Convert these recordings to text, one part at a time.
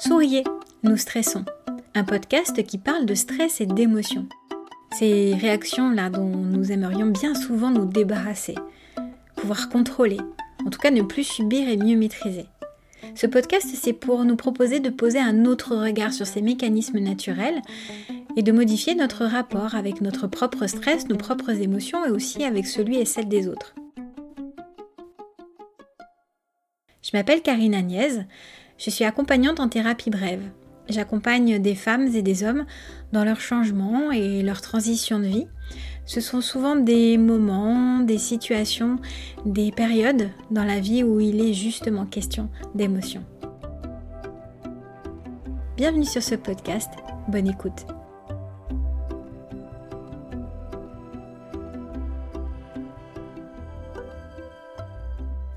Souriez, nous stressons. Un podcast qui parle de stress et d'émotions. Ces réactions-là dont nous aimerions bien souvent nous débarrasser, pouvoir contrôler, en tout cas ne plus subir et mieux maîtriser. Ce podcast, c'est pour nous proposer de poser un autre regard sur ces mécanismes naturels et de modifier notre rapport avec notre propre stress, nos propres émotions et aussi avec celui et celle des autres. Je m'appelle Karine Agnès, je suis accompagnante en thérapie brève. J'accompagne des femmes et des hommes dans leur changement et leur transition de vie. Ce sont souvent des moments, des situations, des périodes dans la vie où il est justement question d'émotion. Bienvenue sur ce podcast, bonne écoute.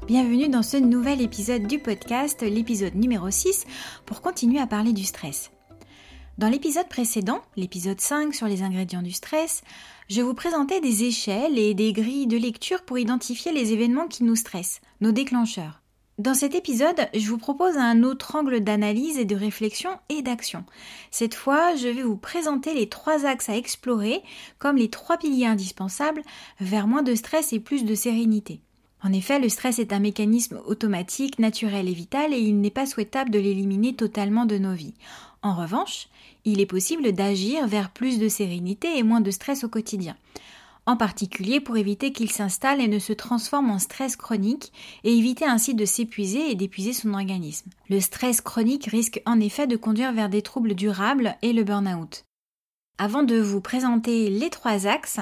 Bienvenue dans ce nouvel épisode du podcast, l'épisode numéro 6, pour continuer à parler du stress. Dans l'épisode précédent, l'épisode 5 sur les ingrédients du stress, je vous présentais des échelles et des grilles de lecture pour identifier les événements qui nous stressent, nos déclencheurs. Dans cet épisode, je vous propose un autre angle d'analyse et de réflexion et d'action. Cette fois, je vais vous présenter les trois axes à explorer comme les trois piliers indispensables vers moins de stress et plus de sérénité. En effet, le stress est un mécanisme automatique, naturel et vital et il n'est pas souhaitable de l'éliminer totalement de nos vies. En revanche, il est possible d'agir vers plus de sérénité et moins de stress au quotidien. En particulier pour éviter qu'il s'installe et ne se transforme en stress chronique et éviter ainsi de s'épuiser et d'épuiser son organisme. Le stress chronique risque en effet de conduire vers des troubles durables et le burn-out. Avant de vous présenter les trois axes,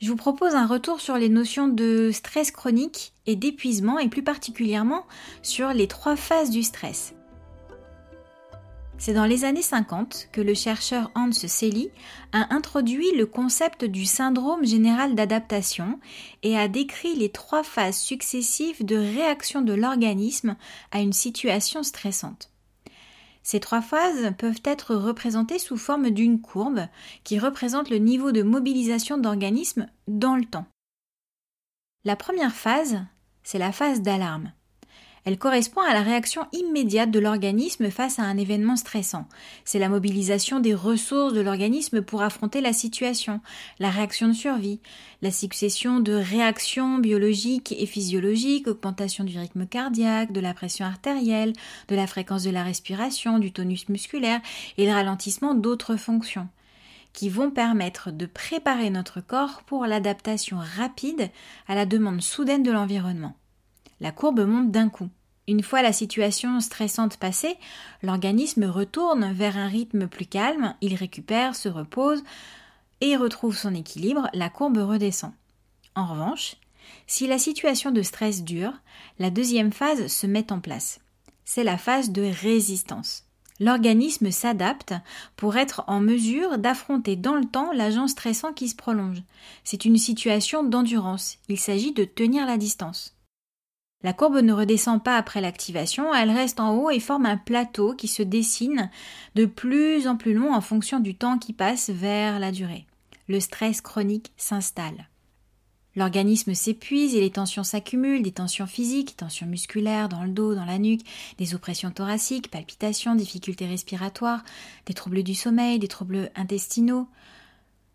je vous propose un retour sur les notions de stress chronique et d'épuisement et plus particulièrement sur les trois phases du stress. C'est dans les années 50 que le chercheur Hans Selye a introduit le concept du syndrome général d'adaptation et a décrit les trois phases successives de réaction de l'organisme à une situation stressante. Ces trois phases peuvent être représentées sous forme d'une courbe qui représente le niveau de mobilisation d'organismes dans le temps. La première phase, c'est la phase d'alarme. Elle correspond à la réaction immédiate de l'organisme face à un événement stressant. C'est la mobilisation des ressources de l'organisme pour affronter la situation, la réaction de survie, la succession de réactions biologiques et physiologiques, augmentation du rythme cardiaque, de la pression artérielle, de la fréquence de la respiration, du tonus musculaire et le ralentissement d'autres fonctions qui vont permettre de préparer notre corps pour l'adaptation rapide à la demande soudaine de l'environnement. La courbe monte d'un coup. Une fois la situation stressante passée, l'organisme retourne vers un rythme plus calme, il récupère, se repose et retrouve son équilibre, la courbe redescend. En revanche, si la situation de stress dure, la deuxième phase se met en place. C'est la phase de résistance. L'organisme s'adapte pour être en mesure d'affronter dans le temps l'agent stressant qui se prolonge. C'est une situation d'endurance. Il s'agit de tenir la distance. La courbe ne redescend pas après l'activation, elle reste en haut et forme un plateau qui se dessine de plus en plus long en fonction du temps qui passe vers la durée. Le stress chronique s'installe. L'organisme s'épuise et les tensions s'accumulent, des tensions physiques, tensions musculaires dans le dos, dans la nuque, des oppressions thoraciques, palpitations, difficultés respiratoires, des troubles du sommeil, des troubles intestinaux,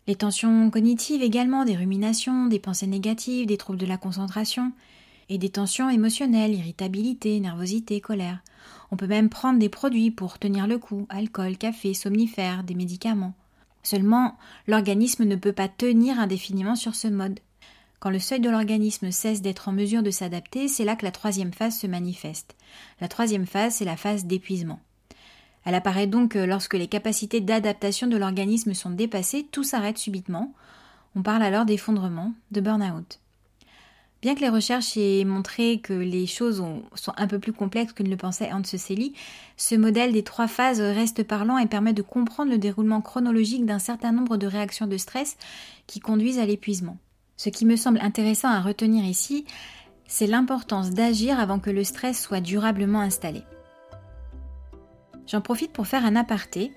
les tensions cognitives également, des ruminations, des pensées négatives, des troubles de la concentration, et des tensions émotionnelles, irritabilité, nervosité, colère. On peut même prendre des produits pour tenir le coup, alcool, café, somnifères, des médicaments. Seulement, l'organisme ne peut pas tenir indéfiniment sur ce mode. Quand le seuil de l'organisme cesse d'être en mesure de s'adapter, c'est là que la troisième phase se manifeste. La troisième phase, c'est la phase d'épuisement. Elle apparaît donc lorsque les capacités d'adaptation de l'organisme sont dépassées, tout s'arrête subitement. On parle alors d'effondrement, de burn-out. Bien que les recherches aient montré que les choses sont un peu plus complexes que ne le pensait Hans Selye, ce modèle des trois phases reste parlant et permet de comprendre le déroulement chronologique d'un certain nombre de réactions de stress qui conduisent à l'épuisement. Ce qui me semble intéressant à retenir ici, c'est l'importance d'agir avant que le stress soit durablement installé. J'en profite pour faire un aparté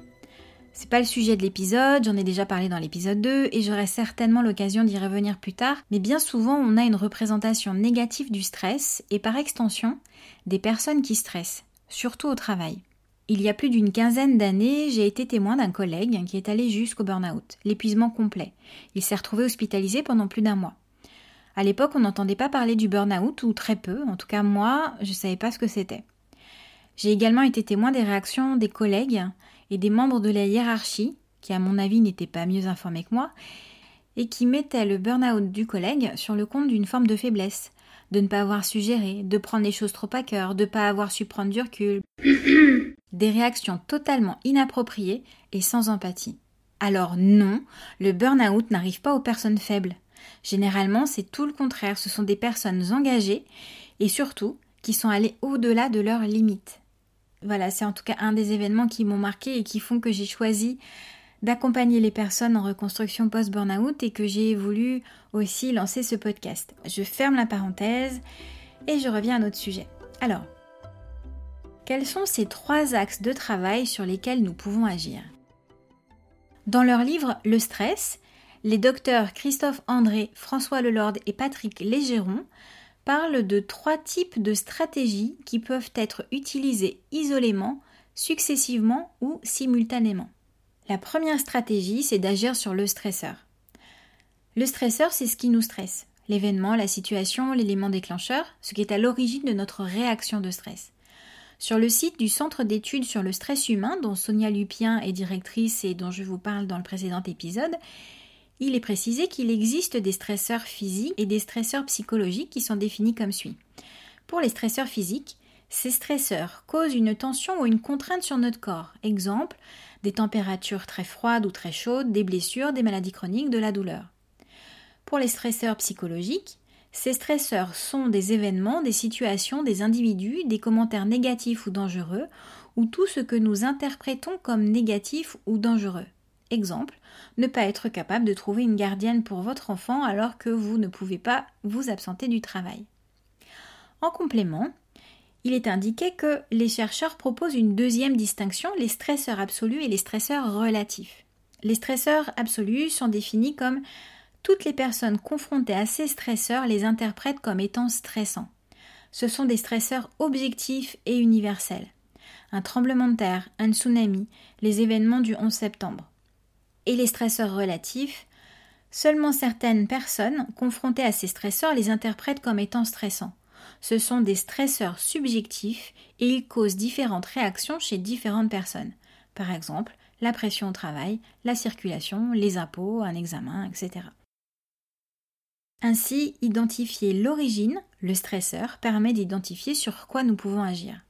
c'est pas le sujet de l'épisode, j'en ai déjà parlé dans l'épisode 2 et j'aurai certainement l'occasion d'y revenir plus tard, mais bien souvent on a une représentation négative du stress et par extension des personnes qui stressent, surtout au travail. Il y a plus d'une quinzaine d'années, j'ai été témoin d'un collègue qui est allé jusqu'au burn-out, l'épuisement complet. Il s'est retrouvé hospitalisé pendant plus d'un mois. À l'époque, on n'entendait pas parler du burn-out, ou très peu, en tout cas moi, je ne savais pas ce que c'était. J'ai également été témoin des réactions des collègues et des membres de la hiérarchie, qui à mon avis n'étaient pas mieux informés que moi, et qui mettaient le burn-out du collègue sur le compte d'une forme de faiblesse, de ne pas avoir su gérer, de prendre les choses trop à cœur, de ne pas avoir su prendre du recul. Des réactions totalement inappropriées et sans empathie. Alors non, le burn-out n'arrive pas aux personnes faibles. Généralement, c'est tout le contraire, ce sont des personnes engagées et surtout qui sont allées au-delà de leurs limites. Voilà, c'est en tout cas un des événements qui m'ont marqué et qui font que j'ai choisi d'accompagner les personnes en reconstruction post-burnout et que j'ai voulu aussi lancer ce podcast. Je ferme la parenthèse et je reviens à notre sujet. Alors, quels sont ces trois axes de travail sur lesquels nous pouvons agir? Dans leur livre Le stress, les docteurs Christophe André, François Lelord et Patrick Légéron parlent de trois types de stratégies qui peuvent être utilisées isolément, successivement ou simultanément. La première stratégie, c'est d'agir sur le stresseur. Le stresseur, c'est ce qui nous stresse. L'événement, la situation, l'élément déclencheur, ce qui est à l'origine de notre réaction de stress. Sur le site du Centre d'études sur le stress humain, dont Sonia Lupien est directrice et dont je vous parle dans le précédent épisode, il est précisé qu'il existe des stresseurs physiques et des stresseurs psychologiques qui sont définis comme suit. Pour les stresseurs physiques, ces stresseurs causent une tension ou une contrainte sur notre corps. Exemple, des températures très froides ou très chaudes, des blessures, des maladies chroniques, de la douleur. Pour les stresseurs psychologiques, ces stresseurs sont des événements, des situations, des individus, des commentaires négatifs ou dangereux, ou tout ce que nous interprétons comme négatif ou dangereux. Exemple, ne pas être capable de trouver une gardienne pour votre enfant alors que vous ne pouvez pas vous absenter du travail. En complément, il est indiqué que les chercheurs proposent une deuxième distinction, les stresseurs absolus et les stresseurs relatifs. Les stresseurs absolus sont définis comme toutes les personnes confrontées à ces stresseurs les interprètent comme étant stressants. Ce sont des stresseurs objectifs et universels. Un tremblement de terre, un tsunami, les événements du 11 septembre. Et les stresseurs relatifs, seulement certaines personnes confrontées à ces stresseurs les interprètent comme étant stressants ce sont des stresseurs subjectifs et ils causent différentes réactions chez différentes personnes. Par exemple, la pression au travail, la circulation, les impôts, un examen, etc. Ainsi, identifier l'origine, le stresseur, permet d'identifier sur quoi nous pouvons agir.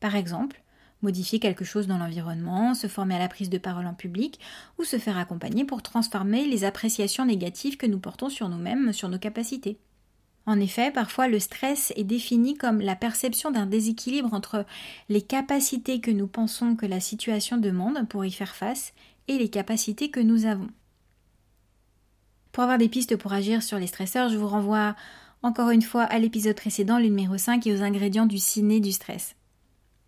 Par exemple, modifier quelque chose dans l'environnement, se former à la prise de parole en public ou se faire accompagner pour transformer les appréciations négatives que nous portons sur nous-mêmes, sur nos capacités. En effet, parfois le stress est défini comme la perception d'un déséquilibre entre les capacités que nous pensons que la situation demande pour y faire face et les capacités que nous avons. Pour avoir des pistes pour agir sur les stresseurs, je vous renvoie encore une fois à l'épisode précédent, le numéro 5, et aux ingrédients du ciné du stress.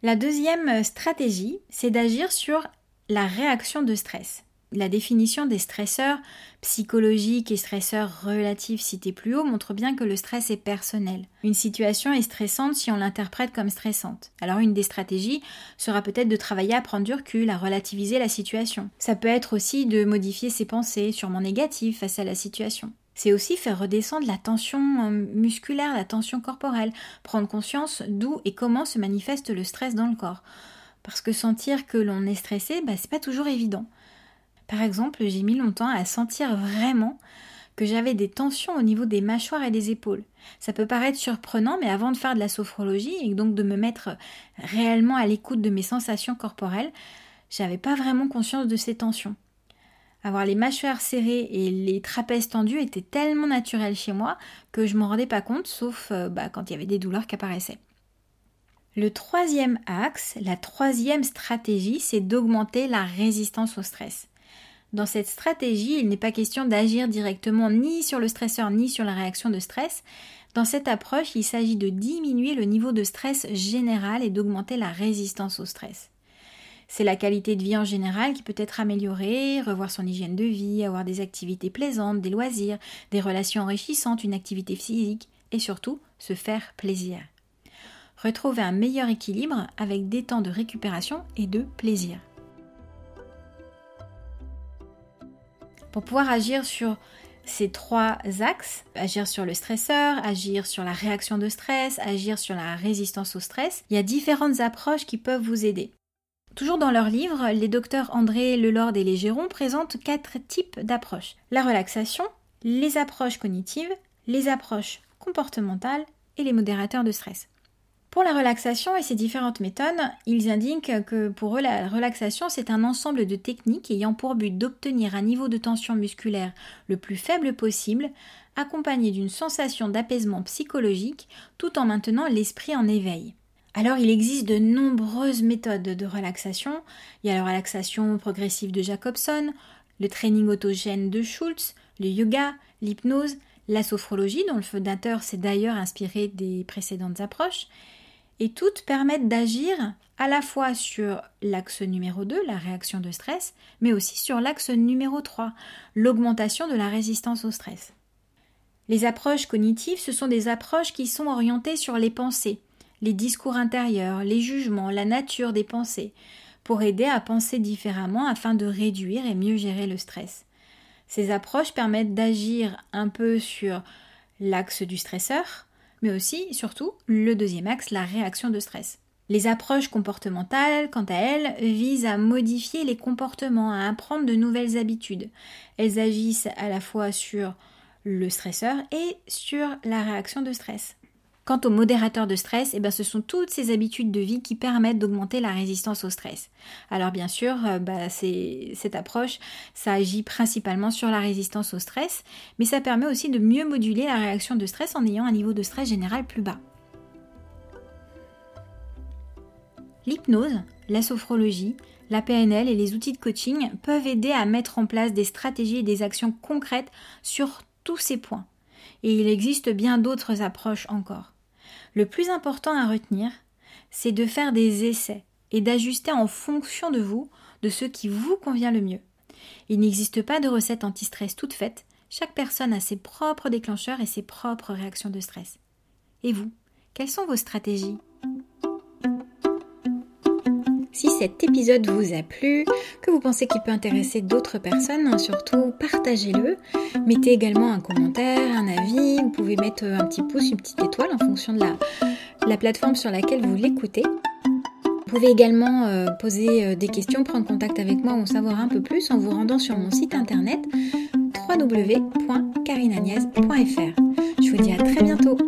La deuxième stratégie, c'est d'agir sur la réaction de stress la définition des stresseurs psychologiques et stresseurs relatifs cités plus haut montre bien que le stress est personnel. Une situation est stressante si on l'interprète comme stressante. Alors une des stratégies sera peut-être de travailler à prendre du recul, à relativiser la situation. Ça peut être aussi de modifier ses pensées, sûrement négatives, face à la situation. C'est aussi faire redescendre la tension euh, musculaire, la tension corporelle, prendre conscience d'où et comment se manifeste le stress dans le corps. Parce que sentir que l'on est stressé, bah, c'est pas toujours évident. Par exemple, j'ai mis longtemps à sentir vraiment que j'avais des tensions au niveau des mâchoires et des épaules. Ça peut paraître surprenant, mais avant de faire de la sophrologie et donc de me mettre réellement à l'écoute de mes sensations corporelles, j'avais pas vraiment conscience de ces tensions. Avoir les mâchoires serrées et les trapèzes tendus était tellement naturel chez moi que je m'en rendais pas compte, sauf euh, bah, quand il y avait des douleurs qui apparaissaient. Le troisième axe, la troisième stratégie, c'est d'augmenter la résistance au stress. Dans cette stratégie, il n'est pas question d'agir directement ni sur le stresseur ni sur la réaction de stress. Dans cette approche, il s'agit de diminuer le niveau de stress général et d'augmenter la résistance au stress. C'est la qualité de vie en général qui peut être améliorée, revoir son hygiène de vie, avoir des activités plaisantes, des loisirs, des relations enrichissantes, une activité physique et surtout se faire plaisir. retrouver un meilleur équilibre avec des temps de récupération et de plaisir. Pour pouvoir agir sur ces trois axes, agir sur le stresseur, agir sur la réaction de stress, agir sur la résistance au stress, il y a différentes approches qui peuvent vous aider. Toujours dans leur livre, les docteurs André Lelord et Légéron présentent quatre types d'approches. La relaxation, les approches cognitives, les approches comportementales et les modérateurs de stress. Pour la relaxation et ses différentes méthodes, ils indiquent que pour eux la relaxation c'est un ensemble de techniques ayant pour but d'obtenir un niveau de tension musculaire le plus faible possible, accompagné d'une sensation d'apaisement psychologique tout en maintenant l'esprit en éveil. Alors il existe de nombreuses méthodes de relaxation. Il y a la relaxation progressive de Jacobson, le training autogène de Schultz, le yoga, l'hypnose, la sophrologie dont le fondateur s'est d'ailleurs inspiré des précédentes approches, et toutes permettent d'agir à la fois sur l'axe numéro 2, la réaction de stress, mais aussi sur l'axe numéro 3, l'augmentation de la résistance au stress. Les approches cognitives, ce sont des approches qui sont orientées sur les pensées, les discours intérieurs, les jugements, la nature des pensées, pour aider à penser différemment afin de réduire et mieux gérer le stress. Ces approches permettent d'agir un peu sur l'axe du stresseur, mais aussi, surtout, le deuxième axe, la réaction de stress. Les approches comportementales, quant à elles, visent à modifier les comportements, à apprendre de nouvelles habitudes. Elles agissent à la fois sur le stresseur et sur la réaction de stress. Quant au modérateur de stress, eh bien, ce sont toutes ces habitudes de vie qui permettent d'augmenter la résistance au stress. Alors bien sûr, euh, bah, cette approche, ça agit principalement sur la résistance au stress, mais ça permet aussi de mieux moduler la réaction de stress en ayant un niveau de stress général plus bas. L'hypnose, la sophrologie, la PNL et les outils de coaching peuvent aider à mettre en place des stratégies et des actions concrètes sur tous ces points et il existe bien d'autres approches encore. Le plus important à retenir, c'est de faire des essais et d'ajuster en fonction de vous, de ce qui vous convient le mieux. Il n'existe pas de recette anti-stress toute faite, chaque personne a ses propres déclencheurs et ses propres réactions de stress. Et vous, quelles sont vos stratégies? Si cet épisode vous a plu, que vous pensez qu'il peut intéresser d'autres personnes, hein, surtout partagez-le. Mettez également un commentaire, un avis. Vous pouvez mettre un petit pouce, une petite étoile en fonction de la, plateforme sur laquelle vous l'écoutez. Vous pouvez également euh, poser euh, des questions, prendre contact avec moi ou en savoir un peu plus en vous rendant sur mon site internet www.carinagnès.fr. Je vous dis à très bientôt